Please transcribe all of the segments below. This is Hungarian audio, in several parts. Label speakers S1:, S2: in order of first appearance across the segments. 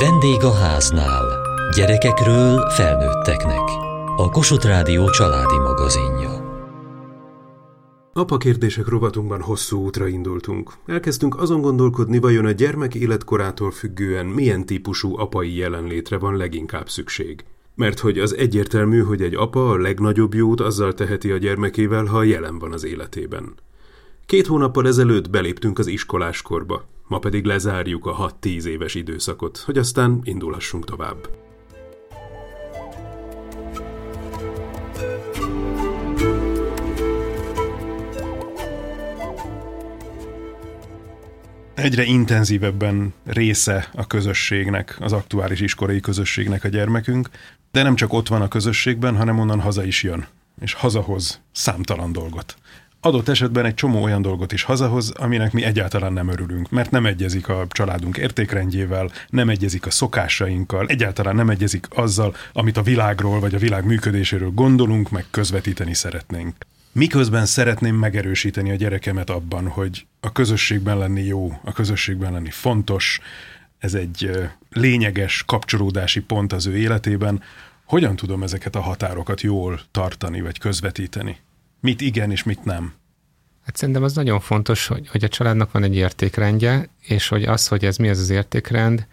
S1: Vendég a háznál. Gyerekekről felnőtteknek. A Kossuth Rádió családi magazinja.
S2: Apa kérdések rovatunkban hosszú útra indultunk. Elkezdtünk azon gondolkodni, vajon a gyermek életkorától függően milyen típusú apai jelenlétre van leginkább szükség. Mert hogy az egyértelmű, hogy egy apa a legnagyobb jót azzal teheti a gyermekével, ha jelen van az életében. Két hónappal ezelőtt beléptünk az iskoláskorba, ma pedig lezárjuk a 6-10 éves időszakot, hogy aztán indulhassunk tovább.
S3: Egyre intenzívebben része a közösségnek, az aktuális iskolai közösségnek a gyermekünk, de nem csak ott van a közösségben, hanem onnan haza is jön, és hazahoz számtalan dolgot adott esetben egy csomó olyan dolgot is hazahoz, aminek mi egyáltalán nem örülünk, mert nem egyezik a családunk értékrendjével, nem egyezik a szokásainkkal, egyáltalán nem egyezik azzal, amit a világról vagy a világ működéséről gondolunk, meg közvetíteni szeretnénk. Miközben szeretném megerősíteni a gyerekemet abban, hogy a közösségben lenni jó, a közösségben lenni fontos, ez egy lényeges kapcsolódási pont az ő életében, hogyan tudom ezeket a határokat jól tartani vagy közvetíteni? Mit igen és mit nem?
S4: Hát szerintem az nagyon fontos, hogy, hogy a családnak van egy értékrendje, és hogy az, hogy ez mi az az értékrend,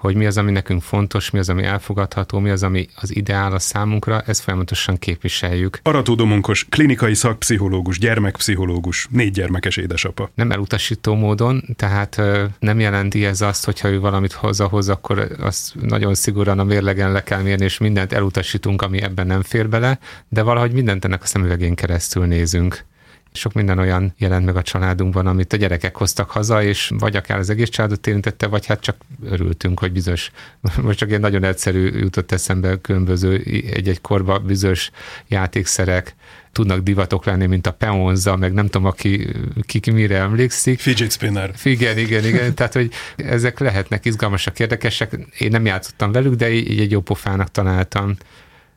S4: hogy mi az, ami nekünk fontos, mi az, ami elfogadható, mi az, ami az ideál a számunkra, ezt folyamatosan képviseljük.
S3: Arató Domonkos, klinikai szakpszichológus, gyermekpszichológus, négy gyermekes édesapa.
S4: Nem elutasító módon, tehát nem jelenti ez azt, hogyha ő valamit hozahoz, akkor azt nagyon szigorúan a mérlegen le kell mérni, és mindent elutasítunk, ami ebben nem fér bele, de valahogy mindent ennek a szemüvegén keresztül nézünk sok minden olyan jelent meg a családunkban, amit a gyerekek hoztak haza, és vagy akár az egész családot érintette, vagy hát csak örültünk, hogy bizonyos, most csak egy nagyon egyszerű jutott eszembe különböző egy-egy korba bizonyos játékszerek, tudnak divatok lenni, mint a peonza, meg nem tudom, aki ki, ki mire emlékszik.
S3: Fidget spinner.
S4: Igen, igen, igen. Tehát, hogy ezek lehetnek izgalmasak, érdekesek. Én nem játszottam velük, de így egy jó pofának találtam.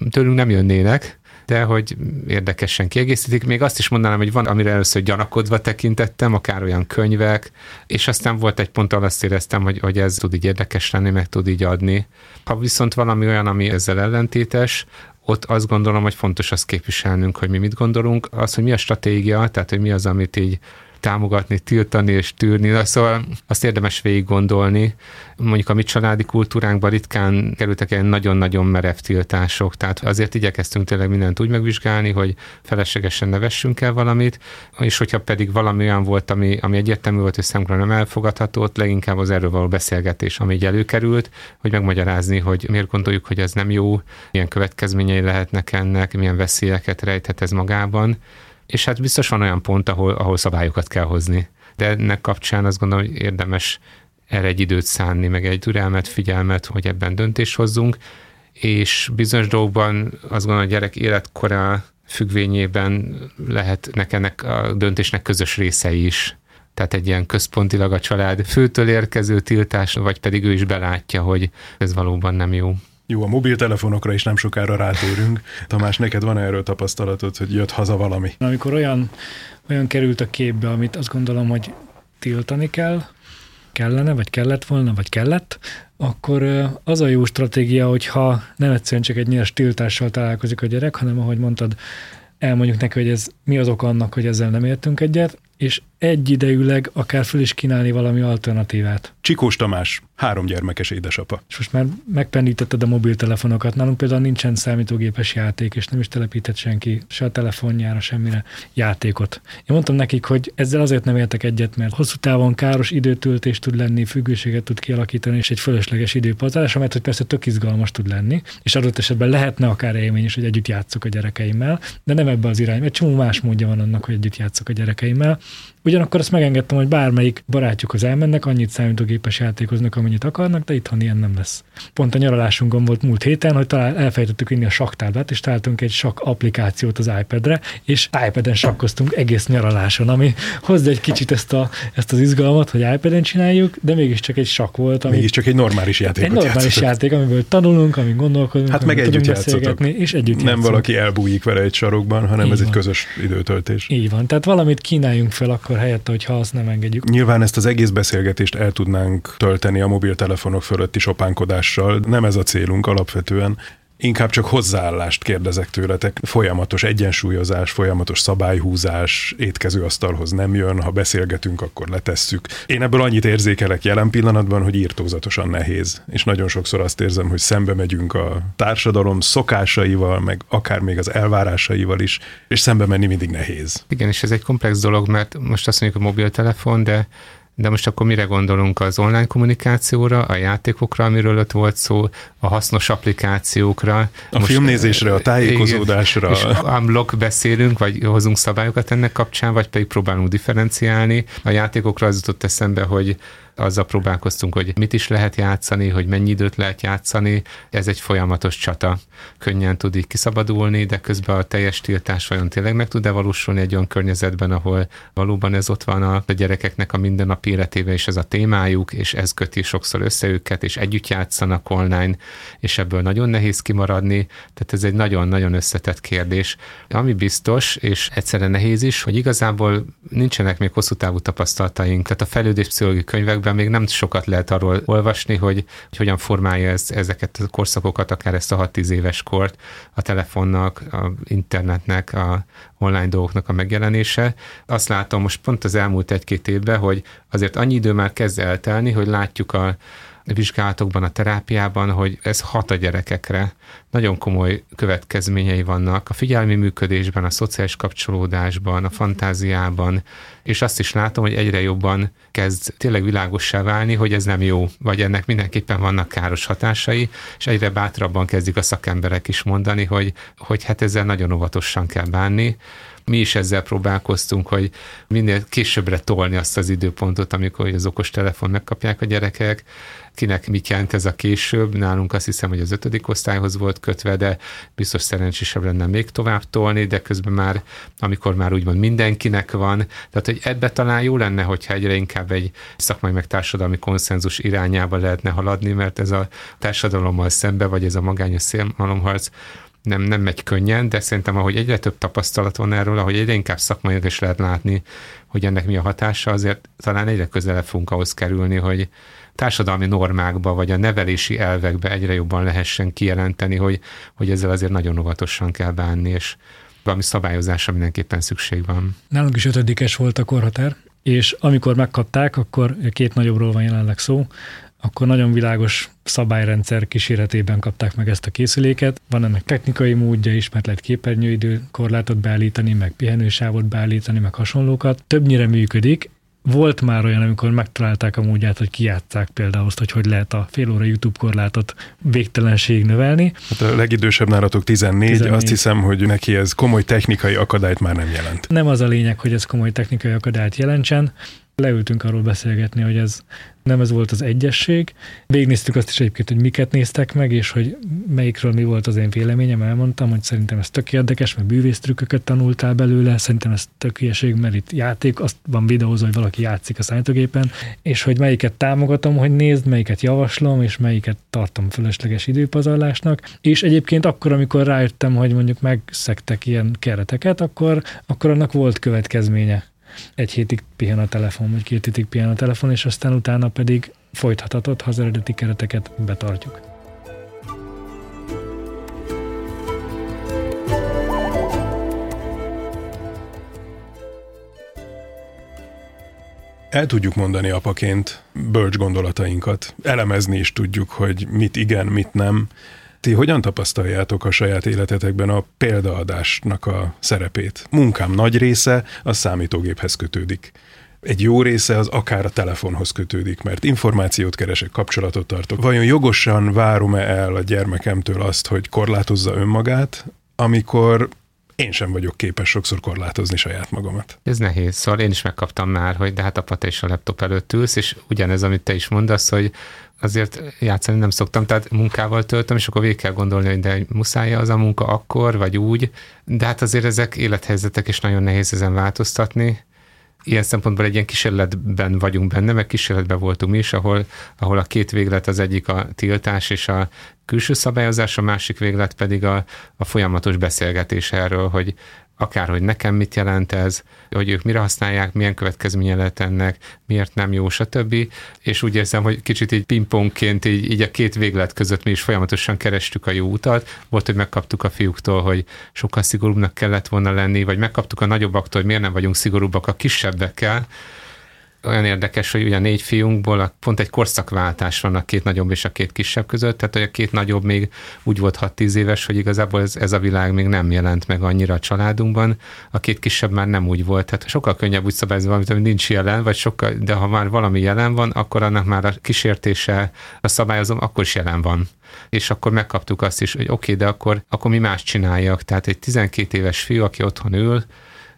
S4: Tőlünk nem jönnének, de hogy érdekesen kiegészítik. Még azt is mondanám, hogy van, amire először gyanakodva tekintettem, akár olyan könyvek, és aztán volt egy pont, ahol azt éreztem, hogy, hogy ez tud így érdekes lenni, meg tud így adni. Ha viszont valami olyan, ami ezzel ellentétes, ott azt gondolom, hogy fontos azt képviselnünk, hogy mi mit gondolunk. Az, hogy mi a stratégia, tehát hogy mi az, amit így támogatni, tiltani és tűrni. Szóval azt érdemes végig gondolni. Mondjuk a mi családi kultúránkban ritkán kerültek ilyen nagyon-nagyon merev tiltások, tehát azért igyekeztünk tényleg mindent úgy megvizsgálni, hogy feleslegesen ne vessünk el valamit, és hogyha pedig valami olyan volt, ami, ami egyértelmű volt, hogy számunkra nem elfogadható, ott leginkább az erről való beszélgetés, ami így előkerült, hogy megmagyarázni, hogy miért gondoljuk, hogy ez nem jó, milyen következményei lehetnek ennek, milyen veszélyeket rejthet ez magában és hát biztos van olyan pont, ahol, ahol szabályokat kell hozni. De ennek kapcsán azt gondolom, hogy érdemes erre egy időt szánni, meg egy türelmet, figyelmet, hogy ebben döntést hozzunk, és bizonyos dolgokban azt gondolom, a gyerek életkora függvényében lehetnek ennek a döntésnek közös részei is. Tehát egy ilyen központilag a család főtől érkező tiltás, vagy pedig ő is belátja, hogy ez valóban nem jó.
S3: Jó, a mobiltelefonokra is nem sokára rátérünk. Tamás, neked van erről tapasztalatod, hogy jött haza valami?
S5: Amikor olyan, olyan került a képbe, amit azt gondolom, hogy tiltani kell, kellene, vagy kellett volna, vagy kellett, akkor az a jó stratégia, hogyha nem egyszerűen csak egy nyers tiltással találkozik a gyerek, hanem ahogy mondtad, elmondjuk neki, hogy ez mi az ok annak, hogy ezzel nem értünk egyet, és egyidejűleg akár föl is kínálni valami alternatívát.
S3: Csikós Tamás, három gyermekes édesapa.
S5: És most már megpendítetted a mobiltelefonokat. Nálunk például nincsen számítógépes játék, és nem is telepített senki se a telefonjára, semmire játékot. Én mondtam nekik, hogy ezzel azért nem értek egyet, mert hosszú távon káros időtöltés tud lenni, függőséget tud kialakítani, és egy fölösleges időpazarlás, amelyet hogy persze tök izgalmas tud lenni, és adott esetben lehetne akár élmény is, hogy együtt játszok a gyerekeimmel, de nem ebbe az irányba. Egy csomó más módja van annak, hogy együtt játszok a gyerekeimmel. Ugyanakkor azt megengedtem, hogy bármelyik barátjukhoz elmennek, annyit számítógépes játékoznak, amennyit akarnak, de itthon ilyen nem lesz. Pont a nyaralásunkon volt múlt héten, hogy talál, elfejtettük vinni a saktáblát, és találtunk egy sak applikációt az iPad-re, és iPad-en sakkoztunk egész nyaraláson, ami hozza egy kicsit ezt, a, ezt az izgalmat, hogy iPad-en csináljuk, de mégiscsak egy sak volt.
S3: Ami mégiscsak egy normális játék.
S5: Egy normális játszotok. játék, amiből tanulunk, amin gondolkodunk,
S3: hát meg együtt játszotok.
S5: és együtt
S3: Nem játszunk. valaki elbújik vele egy sarokban, hanem Így ez van. egy közös időtöltés.
S5: Így van, tehát valamit kínáljunk fel akkor akkor helyette, hogyha azt nem engedjük.
S3: Nyilván ezt az egész beszélgetést el tudnánk tölteni a mobiltelefonok fölötti sopánkodással. Nem ez a célunk alapvetően, Inkább csak hozzáállást kérdezek tőletek. Folyamatos egyensúlyozás, folyamatos szabályhúzás, étkezőasztalhoz nem jön, ha beszélgetünk, akkor letesszük. Én ebből annyit érzékelek jelen pillanatban, hogy írtózatosan nehéz. És nagyon sokszor azt érzem, hogy szembe megyünk a társadalom szokásaival, meg akár még az elvárásaival is, és szembe menni mindig nehéz.
S4: Igen, és ez egy komplex dolog, mert most azt mondjuk a mobiltelefon, de de most akkor mire gondolunk az online kommunikációra, a játékokra, amiről ott volt szó, a hasznos applikációkra.
S3: A most, filmnézésre, a tájékozódásra.
S4: És unblock beszélünk, vagy hozunk szabályokat ennek kapcsán, vagy pedig próbálunk differenciálni. A játékokra az jutott eszembe, hogy azzal próbálkoztunk, hogy mit is lehet játszani, hogy mennyi időt lehet játszani. Ez egy folyamatos csata. Könnyen tud így kiszabadulni, de közben a teljes tiltás vajon tényleg meg tud-e valósulni egy olyan környezetben, ahol valóban ez ott van a gyerekeknek a mindennapi életében, és ez a témájuk, és ez köti sokszor össze őket, és együtt játszanak online, és ebből nagyon nehéz kimaradni. Tehát ez egy nagyon-nagyon összetett kérdés. Ami biztos, és egyszerre nehéz is, hogy igazából nincsenek még hosszú távú tapasztalataink. Tehát a fejlődés pszichológiai könyvek könyvekben még nem sokat lehet arról olvasni, hogy, hogy hogyan formálja ez, ezeket a korszakokat, akár ezt a 6-10 éves kort a telefonnak, a internetnek, a online dolgoknak a megjelenése. Azt látom most pont az elmúlt egy-két évben, hogy azért annyi idő már kezd eltelni, hogy látjuk a, vizsgálatokban, a terápiában, hogy ez hat a gyerekekre. Nagyon komoly következményei vannak a figyelmi működésben, a szociális kapcsolódásban, a fantáziában, és azt is látom, hogy egyre jobban kezd tényleg világossá válni, hogy ez nem jó, vagy ennek mindenképpen vannak káros hatásai, és egyre bátrabban kezdik a szakemberek is mondani, hogy, hogy hát ezzel nagyon óvatosan kell bánni. Mi is ezzel próbálkoztunk, hogy minél későbbre tolni azt az időpontot, amikor az okostelefon megkapják a gyerekek, kinek mit jelent ez a később. Nálunk azt hiszem, hogy az ötödik osztályhoz volt kötve, de biztos szerencsésebb lenne még tovább tolni, de közben már, amikor már úgymond mindenkinek van, tehát hogy ebbe talán jó lenne, hogyha egyre inkább egy szakmai meg társadalmi konszenzus irányába lehetne haladni, mert ez a társadalommal szembe, vagy ez a magányos szélmalomharc nem, nem megy könnyen, de szerintem ahogy egyre több tapasztalat van erről, ahogy egyre inkább szakmailag is lehet látni, hogy ennek mi a hatása, azért talán egyre közelebb fogunk ahhoz kerülni, hogy társadalmi normákba, vagy a nevelési elvekbe egyre jobban lehessen kijelenteni, hogy, hogy ezzel azért nagyon óvatosan kell bánni, és valami szabályozásra mindenképpen szükség van.
S5: Nálunk is ötödikes volt a korhatár, és amikor megkapták, akkor két nagyobbról van jelenleg szó, akkor nagyon világos szabályrendszer kíséretében kapták meg ezt a készüléket. Van ennek technikai módja is, mert lehet képernyőidő korlátot beállítani, meg pihenősávot beállítani, meg hasonlókat. Többnyire működik, volt már olyan, amikor megtalálták a módját, hogy kijátszák például azt, hogy hogy lehet a fél óra YouTube korlátot végtelenség növelni.
S3: Hát a legidősebb nálatok 14, 14, azt hiszem, hogy neki ez komoly technikai akadályt már nem jelent.
S5: Nem az a lényeg, hogy ez komoly technikai akadályt jelentsen, leültünk arról beszélgetni, hogy ez nem ez volt az egyesség. Végnéztük azt is egyébként, hogy miket néztek meg, és hogy melyikről mi volt az én véleményem. Elmondtam, hogy szerintem ez tök érdekes, mert bűvésztrükköket tanultál belőle, szerintem ez tök ilyeség, mert itt játék, azt van videózó, hogy valaki játszik a számítógépen, és hogy melyiket támogatom, hogy nézd, melyiket javaslom, és melyiket tartom fölösleges időpazarlásnak. És egyébként akkor, amikor rájöttem, hogy mondjuk megszektek ilyen kereteket, akkor, akkor annak volt következménye egy hétig pihen a telefon, vagy két hétig pihen a telefon, és aztán utána pedig folytathatott, ha az eredeti kereteket betartjuk.
S3: El tudjuk mondani apaként bölcs gondolatainkat, elemezni is tudjuk, hogy mit igen, mit nem, ti hogyan tapasztaljátok a saját életetekben a példaadásnak a szerepét? Munkám nagy része a számítógéphez kötődik. Egy jó része az akár a telefonhoz kötődik, mert információt keresek, kapcsolatot tartok. Vajon jogosan várom-e el a gyermekemtől azt, hogy korlátozza önmagát, amikor én sem vagyok képes sokszor korlátozni saját magamat.
S4: Ez nehéz, szóval én is megkaptam már, hogy de hát apa te is a laptop előtt ülsz, és ugyanez, amit te is mondasz, hogy azért játszani nem szoktam, tehát munkával töltöm, és akkor végig kell gondolni, hogy de muszáj az a munka akkor, vagy úgy, de hát azért ezek élethelyzetek, és nagyon nehéz ezen változtatni. Ilyen szempontból egy ilyen kísérletben vagyunk benne, meg kísérletben voltunk mi is, ahol, ahol a két véglet az egyik a tiltás és a külső szabályozás, a másik véglet pedig a, a folyamatos beszélgetés erről, hogy akár hogy nekem mit jelent ez, hogy ők mire használják, milyen következménye lehet ennek, miért nem jó, stb. És úgy érzem, hogy kicsit így pingpongként így, így a két véglet között mi is folyamatosan kerestük a jó utat. Volt, hogy megkaptuk a fiúktól, hogy sokkal szigorúbbnak kellett volna lenni, vagy megkaptuk a nagyobbaktól, hogy miért nem vagyunk szigorúbbak a kisebbekkel, olyan érdekes, hogy ugye négy fiunkból pont egy korszakváltás van a két nagyobb és a két kisebb között, tehát hogy a két nagyobb még úgy volt 6-10 éves, hogy igazából ez, ez a világ még nem jelent meg annyira a családunkban, a két kisebb már nem úgy volt, tehát sokkal könnyebb úgy szabályozni valamit, ami nincs jelen, vagy sokkal, de ha már valami jelen van, akkor annak már a kísértése, a szabályozom, akkor is jelen van. És akkor megkaptuk azt is, hogy oké, okay, de akkor, akkor mi más csináljak. Tehát egy 12 éves fiú, aki otthon ül,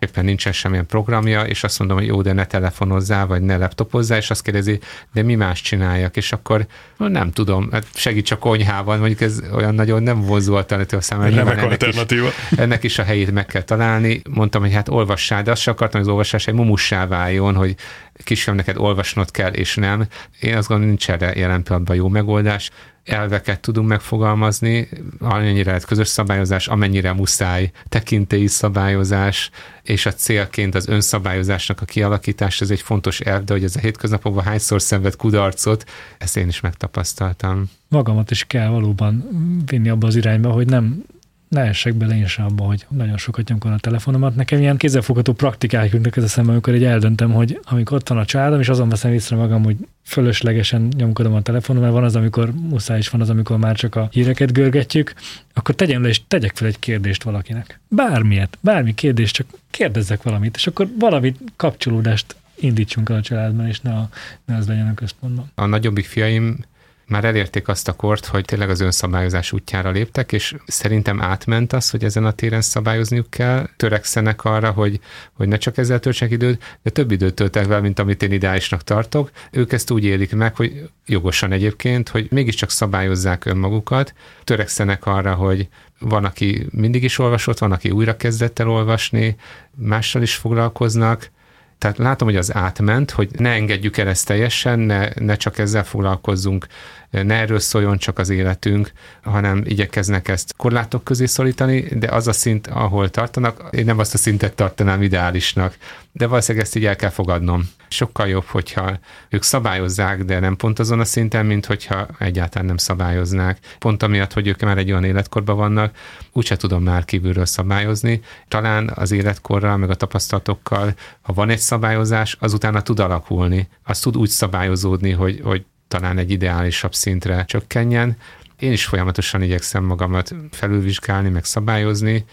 S4: éppen nincsen semmilyen programja, és azt mondom, hogy jó, de ne telefonozzál, vagy ne laptopozzál, és azt kérdezi, de mi más csináljak, és akkor nem tudom, hát segíts a konyhában, mondjuk ez olyan nagyon nem vonzó alternatíva számára.
S3: Remek alternatíva.
S4: Is, ennek is a helyét meg kell találni. Mondtam, hogy hát olvassál, de azt sem akartam, hogy az olvasás egy mumussá váljon, hogy kisfiam, neked olvasnod kell, és nem. Én azt gondolom, nincs erre jelen pillanatban jó megoldás elveket tudunk megfogalmazni, amennyire lehet közös szabályozás, amennyire muszáj tekintélyi szabályozás, és a célként az önszabályozásnak a kialakítás, ez egy fontos elv, de hogy ez a hétköznapokban hányszor szenved kudarcot, ezt én is megtapasztaltam.
S5: Magamat is kell valóban vinni abba az irányba, hogy nem ne essek bele én sem abba, hogy nagyon sokat nyomkodom a telefonomat. Nekem ilyen kézzelfogható praktikák jutnak ez a szemben, amikor egy eldöntöm, hogy amikor ott van a családom, és azon veszem észre magam, hogy fölöslegesen nyomkodom a telefonom, mert van az, amikor muszáj is van az, amikor már csak a híreket görgetjük, akkor tegyem le és tegyek fel egy kérdést valakinek. Bármilyet, bármi kérdést, csak kérdezzek valamit, és akkor valami kapcsolódást indítsunk el a családban, és ne, a, ne az legyen a központban.
S4: A nagyobbik fiaim már elérték azt a kort, hogy tényleg az önszabályozás útjára léptek, és szerintem átment az, hogy ezen a téren szabályozniuk kell, törekszenek arra, hogy, hogy ne csak ezzel töltsenek időt, de több időt töltek vele, mint amit én ideálisnak tartok. Ők ezt úgy élik meg, hogy jogosan egyébként, hogy mégiscsak szabályozzák önmagukat, törekszenek arra, hogy van, aki mindig is olvasott, van, aki újra kezdett el olvasni, mással is foglalkoznak, tehát látom, hogy az átment, hogy ne engedjük el ezt teljesen, ne, ne csak ezzel foglalkozzunk, ne erről szóljon csak az életünk, hanem igyekeznek ezt korlátok közé szorítani, de az a szint, ahol tartanak, én nem azt a szintet tartanám ideálisnak, de valószínűleg ezt így el kell fogadnom. Sokkal jobb, hogyha ők szabályozzák, de nem pont azon a szinten, mint hogyha egyáltalán nem szabályoznák. Pont amiatt, hogy ők már egy olyan életkorban vannak, úgyse tudom már kívülről szabályozni. Talán az életkorral, meg a tapasztalatokkal, ha van egy szabályozás, az utána tud alakulni. Az tud úgy szabályozódni, hogy, hogy talán egy ideálisabb szintre csökkenjen. Én is folyamatosan igyekszem magamat felülvizsgálni, meg szabályozni,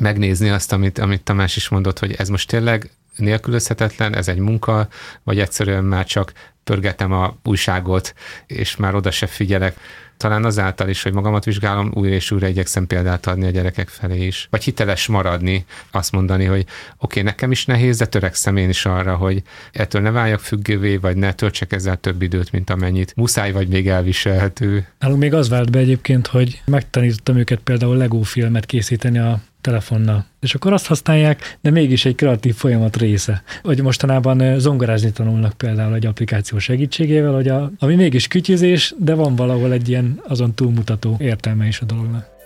S4: megnézni azt, amit, amit Tamás is mondott, hogy ez most tényleg nélkülözhetetlen, ez egy munka, vagy egyszerűen már csak pörgetem a újságot, és már oda se figyelek talán azáltal is, hogy magamat vizsgálom, újra és újra igyekszem példát adni a gyerekek felé is. Vagy hiteles maradni, azt mondani, hogy oké, okay, nekem is nehéz, de törekszem én is arra, hogy ettől ne váljak függővé, vagy ne töltsek ezzel több időt, mint amennyit muszáj, vagy még elviselhető.
S5: Nálunk még az vált be egyébként, hogy megtanítottam őket például Lego filmet készíteni a telefonnal. És akkor azt használják, de mégis egy kreatív folyamat része. Hogy mostanában zongorázni tanulnak például egy applikáció segítségével, hogy a, ami mégis kütyüzés, de van valahol egy ilyen azon túlmutató értelme is a dolognak.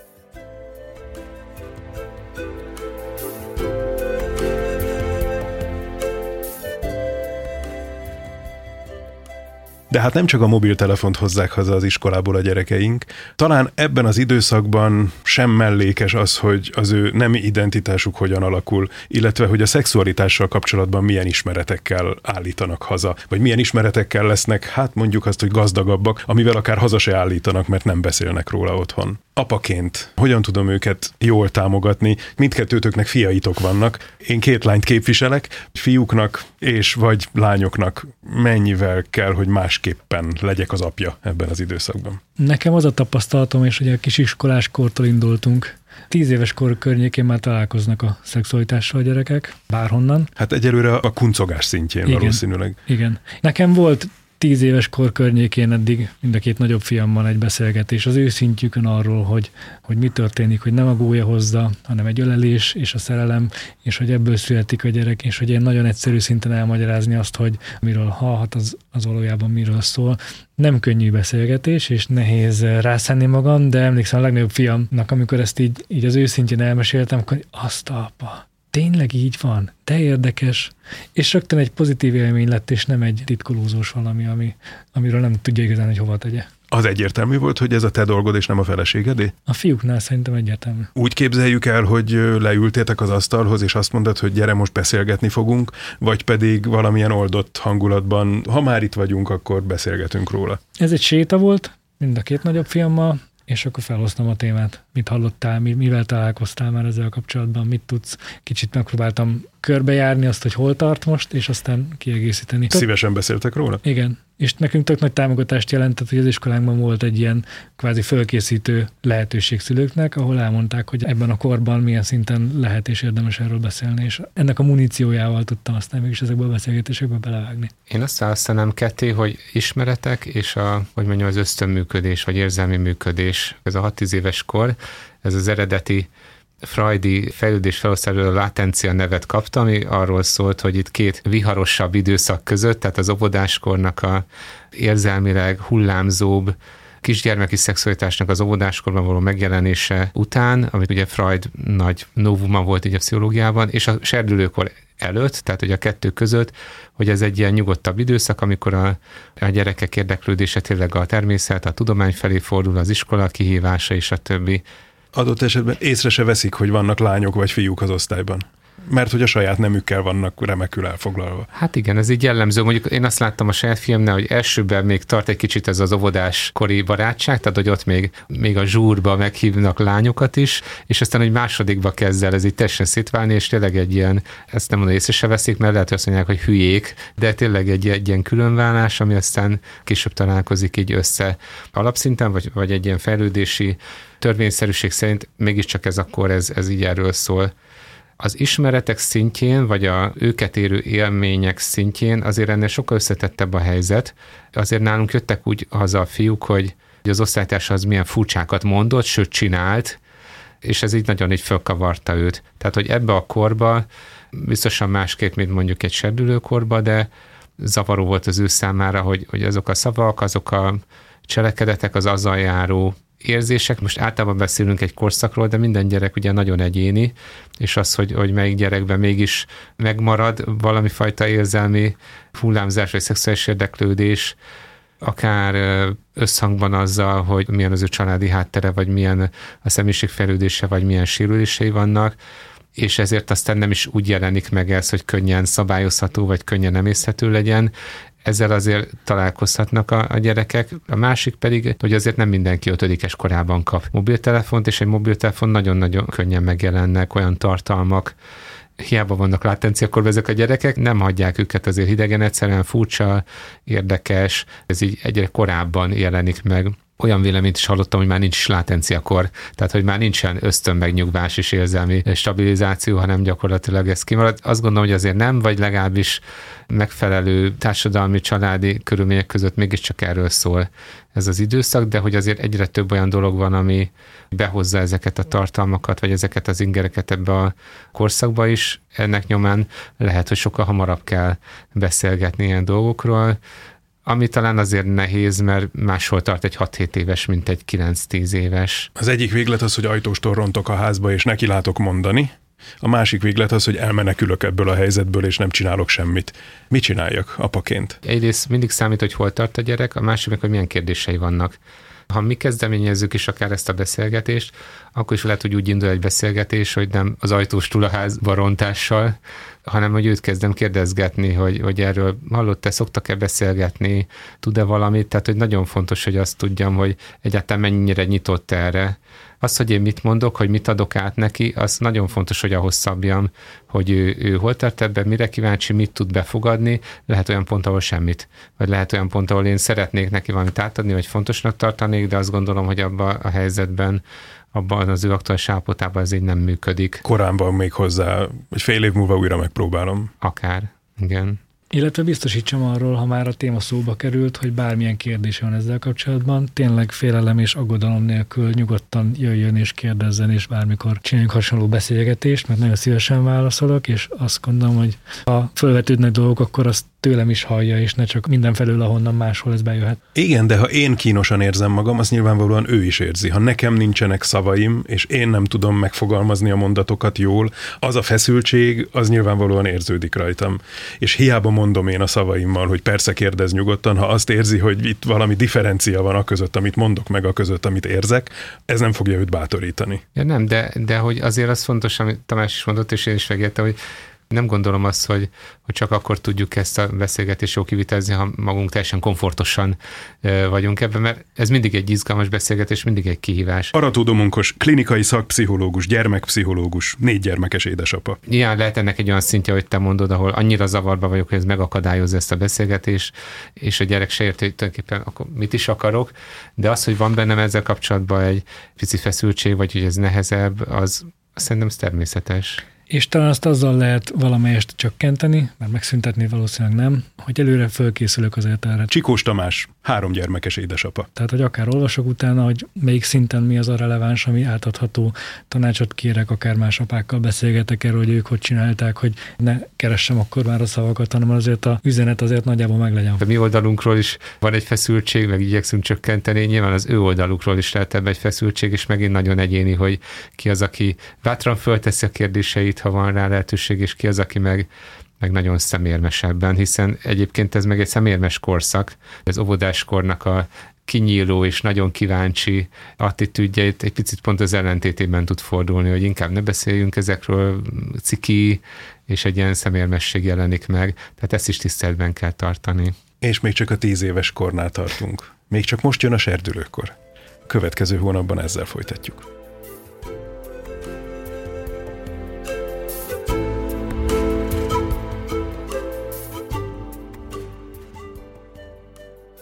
S3: De hát nem csak a mobiltelefont hozzák haza az iskolából a gyerekeink. Talán ebben az időszakban sem mellékes az, hogy az ő nem identitásuk hogyan alakul, illetve hogy a szexualitással kapcsolatban milyen ismeretekkel állítanak haza, vagy milyen ismeretekkel lesznek, hát mondjuk azt, hogy gazdagabbak, amivel akár haza se állítanak, mert nem beszélnek róla otthon. Apaként hogyan tudom őket jól támogatni? Mindkettőtöknek fiaitok vannak. Én két lányt képviselek, fiúknak és vagy lányoknak mennyivel kell, hogy más másképpen legyek az apja ebben az időszakban.
S5: Nekem az a tapasztalatom, és ugye a kisiskolás kortól indultunk, Tíz éves kor környékén már találkoznak a szexualitással a gyerekek, bárhonnan.
S3: Hát egyelőre a kuncogás szintjén
S5: igen,
S3: valószínűleg.
S5: Igen. Nekem volt tíz éves kor környékén eddig mind a két nagyobb fiammal egy beszélgetés az ő szintjükön arról, hogy, hogy mi történik, hogy nem a gólya hozza, hanem egy ölelés és a szerelem, és hogy ebből születik a gyerek, és hogy én nagyon egyszerű szinten elmagyarázni azt, hogy miről hallhat, az, az valójában miről szól. Nem könnyű beszélgetés, és nehéz rászenni magam, de emlékszem a legnagyobb fiamnak, amikor ezt így, így az őszintén elmeséltem, akkor azt apa, tényleg így van, de érdekes, és rögtön egy pozitív élmény lett, és nem egy titkolózós valami, ami, amiről nem tudja igazán, hogy hova tegye.
S3: Az egyértelmű volt, hogy ez a te dolgod, és nem a feleségedé?
S5: A fiúknál szerintem egyértelmű.
S3: Úgy képzeljük el, hogy leültétek az asztalhoz, és azt mondod, hogy gyere, most beszélgetni fogunk, vagy pedig valamilyen oldott hangulatban, ha már itt vagyunk, akkor beszélgetünk róla.
S5: Ez egy séta volt, mind a két nagyobb fiammal, és akkor felhoztam a témát. Mit hallottál, mivel találkoztál már ezzel kapcsolatban, mit tudsz. Kicsit megpróbáltam körbejárni azt, hogy hol tart most, és aztán kiegészíteni.
S3: Szívesen beszéltek róla?
S5: Igen, és nekünk tök nagy támogatást jelentett, hogy az iskolánkban volt egy ilyen kvázi fölkészítő lehetőség szülőknek, ahol elmondták, hogy ebben a korban milyen szinten lehet és érdemes erről beszélni, és ennek a muníciójával tudtam aztán mégis ezekből a beszélgetésekből belevágni.
S4: Én azt választanám ketté, hogy ismeretek és a, hogy mondjam, az ösztönműködés, vagy érzelmi működés, ez a 6-10 éves kor, ez az eredeti Freudi fejlődés felosztásról a látencia nevet kapta, ami arról szólt, hogy itt két viharosabb időszak között, tehát az óvodáskornak a érzelmileg hullámzóbb, kisgyermeki szexualitásnak az óvodáskorban való megjelenése után, amit ugye Freud nagy novuma volt így a pszichológiában, és a serdülőkor előtt, tehát hogy a kettő között, hogy ez egy ilyen nyugodtabb időszak, amikor a, a gyerekek érdeklődése tényleg a természet, a tudomány felé fordul, az iskola kihívása és a többi
S3: adott esetben észre se veszik, hogy vannak lányok vagy fiúk az osztályban. Mert hogy a saját nemükkel vannak remekül elfoglalva.
S4: Hát igen, ez így jellemző. Mondjuk én azt láttam a saját filmnél, hogy elsőben még tart egy kicsit ez az óvodás kori barátság, tehát hogy ott még, még a zsúrba meghívnak lányokat is, és aztán hogy másodikba kezd el ez így teljesen szétválni, és tényleg egy ilyen, ezt nem mondom, észre se veszik, mert lehet, hogy azt mondják, hogy hülyék, de tényleg egy, egy ilyen különvállás, ami aztán később találkozik így össze alapszinten, vagy, vagy egy ilyen fejlődési törvényszerűség szerint mégiscsak ez akkor ez, ez így erről szól. Az ismeretek szintjén, vagy a őket érő élmények szintjén azért ennél sokkal összetettebb a helyzet. Azért nálunk jöttek úgy haza a fiúk, hogy az osztálytárs az milyen furcsákat mondott, sőt csinált, és ez így nagyon így fölkavarta őt. Tehát, hogy ebbe a korba, biztosan másképp, mint mondjuk egy serdülőkorba, de zavaró volt az ő számára, hogy, hogy azok a szavak, azok a cselekedetek, az azzal járó érzések, most általában beszélünk egy korszakról, de minden gyerek ugye nagyon egyéni, és az, hogy, hogy melyik gyerekben mégis megmarad valami fajta érzelmi hullámzás vagy szexuális érdeklődés, akár összhangban azzal, hogy milyen az ő családi háttere, vagy milyen a személyiségfejlődése, vagy milyen sérülései vannak, és ezért aztán nem is úgy jelenik meg ez, hogy könnyen szabályozható, vagy könnyen emészhető legyen ezzel azért találkozhatnak a, a gyerekek. A másik pedig, hogy azért nem mindenki ötödikes korában kap mobiltelefont, és egy mobiltelefon nagyon-nagyon könnyen megjelennek olyan tartalmak, hiába vannak látenciakorban ezek a gyerekek, nem hagyják őket azért hidegen, egyszerűen furcsa, érdekes, ez így egyre korábban jelenik meg olyan véleményt is hallottam, hogy már nincs látenciakor, tehát hogy már nincsen ösztönmegnyugvás és érzelmi stabilizáció, hanem gyakorlatilag ez kimarad. Azt gondolom, hogy azért nem, vagy legalábbis megfelelő társadalmi, családi körülmények között mégiscsak erről szól ez az időszak, de hogy azért egyre több olyan dolog van, ami behozza ezeket a tartalmakat, vagy ezeket az ingereket ebbe a korszakba is. Ennek nyomán lehet, hogy sokkal hamarabb kell beszélgetni ilyen dolgokról, ami talán azért nehéz, mert máshol tart egy 6-7 éves, mint egy 9-10 éves.
S3: Az egyik véglet az, hogy ajtóstól rontok a házba, és neki látok mondani. A másik véglet az, hogy elmenekülök ebből a helyzetből, és nem csinálok semmit. Mit csináljak apaként?
S4: Egyrészt mindig számít, hogy hol tart a gyerek, a másik meg, hogy milyen kérdései vannak. Ha mi kezdeményezzük is akár ezt a beszélgetést, akkor is lehet, hogy úgy indul egy beszélgetés, hogy nem az ajtóstól a házba rontással, hanem hogy őt kezdem kérdezgetni, hogy, hogy erről hallott-e, szoktak-e beszélgetni, tud-e valamit, tehát hogy nagyon fontos, hogy azt tudjam, hogy egyáltalán mennyire nyitott erre. Az, hogy én mit mondok, hogy mit adok át neki, az nagyon fontos, hogy ahhoz szabjam, hogy ő, ő hol tart ebben, mire kíváncsi, mit tud befogadni. Lehet olyan pont, ahol semmit. Vagy lehet olyan pont, ahol én szeretnék neki valamit átadni, vagy fontosnak tartanék, de azt gondolom, hogy abban a helyzetben abban az ő aktuális állapotában ez így nem működik.
S3: Korán van még hozzá, hogy fél év múlva újra megpróbálom.
S4: Akár, igen.
S5: Illetve biztosítsam arról, ha már a téma szóba került, hogy bármilyen kérdés van ezzel kapcsolatban, tényleg félelem és aggodalom nélkül nyugodtan jöjjön és kérdezzen, és bármikor csináljunk hasonló beszélgetést, mert nagyon szívesen válaszolok, és azt gondolom, hogy ha felvetődnek dolgok, akkor azt tőlem is hallja, és ne csak mindenfelől, ahonnan máshol ez bejöhet.
S3: Igen, de ha én kínosan érzem magam, az nyilvánvalóan ő is érzi. Ha nekem nincsenek szavaim, és én nem tudom megfogalmazni a mondatokat jól, az a feszültség, az nyilvánvalóan érződik rajtam. És hiába mondom én a szavaimmal, hogy persze kérdez nyugodtan, ha azt érzi, hogy itt valami differencia van a között, amit mondok, meg a között, amit érzek, ez nem fogja őt bátorítani.
S4: Ja, nem, de, de hogy azért az fontos, amit Tamás is mondott, és én is megértem, hogy nem gondolom azt, hogy, hogy csak akkor tudjuk ezt a beszélgetést jó kivitelzni, ha magunk teljesen komfortosan vagyunk ebben, mert ez mindig egy izgalmas beszélgetés, mindig egy kihívás.
S3: Arató Domonkos, klinikai szakpszichológus, gyermekpszichológus, négy gyermekes édesapa.
S4: Igen, lehet ennek egy olyan szintje, hogy te mondod, ahol annyira zavarba vagyok, hogy ez megakadályozza ezt a beszélgetést, és a gyerek se érti, hogy tulajdonképpen akkor mit is akarok, de az, hogy van bennem ezzel kapcsolatban egy pici feszültség, vagy hogy ez nehezebb, az szerintem ez természetes
S5: és talán azt azzal lehet valamelyest csökkenteni, mert megszüntetni valószínűleg nem, hogy előre fölkészülök azért erre.
S3: Csikós Tamás, három gyermekes édesapa.
S5: Tehát, hogy akár olvasok utána, hogy melyik szinten mi az a releváns, ami átadható, tanácsot kérek, akár más apákkal beszélgetek erről, hogy ők hogy csinálták, hogy ne keressem akkor már a szavakat, hanem azért a üzenet azért nagyjából meg legyen.
S4: A mi oldalunkról is van egy feszültség, meg igyekszünk csökkenteni, nyilván az ő oldalukról is lehet ebbe egy feszültség, és megint nagyon egyéni, hogy ki az, aki bátran fölteszi a kérdéseit, ha van rá lehetőség, és ki az, aki meg meg nagyon szemérmesebben, hiszen egyébként ez meg egy szemérmes korszak, az óvodáskornak a kinyíló és nagyon kíváncsi attitűdjeit egy picit pont az ellentétében tud fordulni, hogy inkább ne beszéljünk ezekről, ciki, és egy ilyen szemérmesség jelenik meg, tehát ezt is tiszteletben kell tartani.
S3: És még csak a tíz éves kornál tartunk. Még csak most jön a serdülőkor. Következő hónapban ezzel folytatjuk.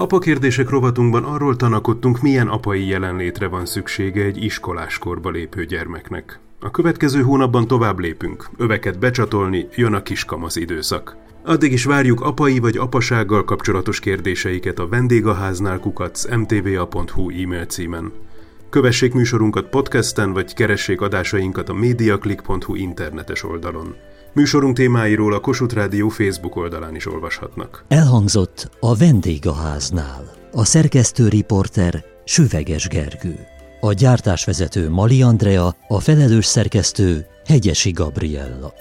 S2: Apakérdések rovatunkban arról tanakodtunk, milyen apai jelenlétre van szüksége egy iskoláskorba lépő gyermeknek. A következő hónapban tovább lépünk, öveket becsatolni, jön a kiskamasz időszak. Addig is várjuk apai vagy apasággal kapcsolatos kérdéseiket a vendégháznál kukac mtva.hu e-mail címen. Kövessék műsorunkat podcasten, vagy keressék adásainkat a mediaclick.hu internetes oldalon. Műsorunk témáiról a Kossuth Rádió Facebook oldalán is olvashatnak.
S1: Elhangzott a vendégháznál. A szerkesztő riporter Süveges Gergő. A gyártásvezető Mali Andrea, a felelős szerkesztő Hegyesi Gabriella.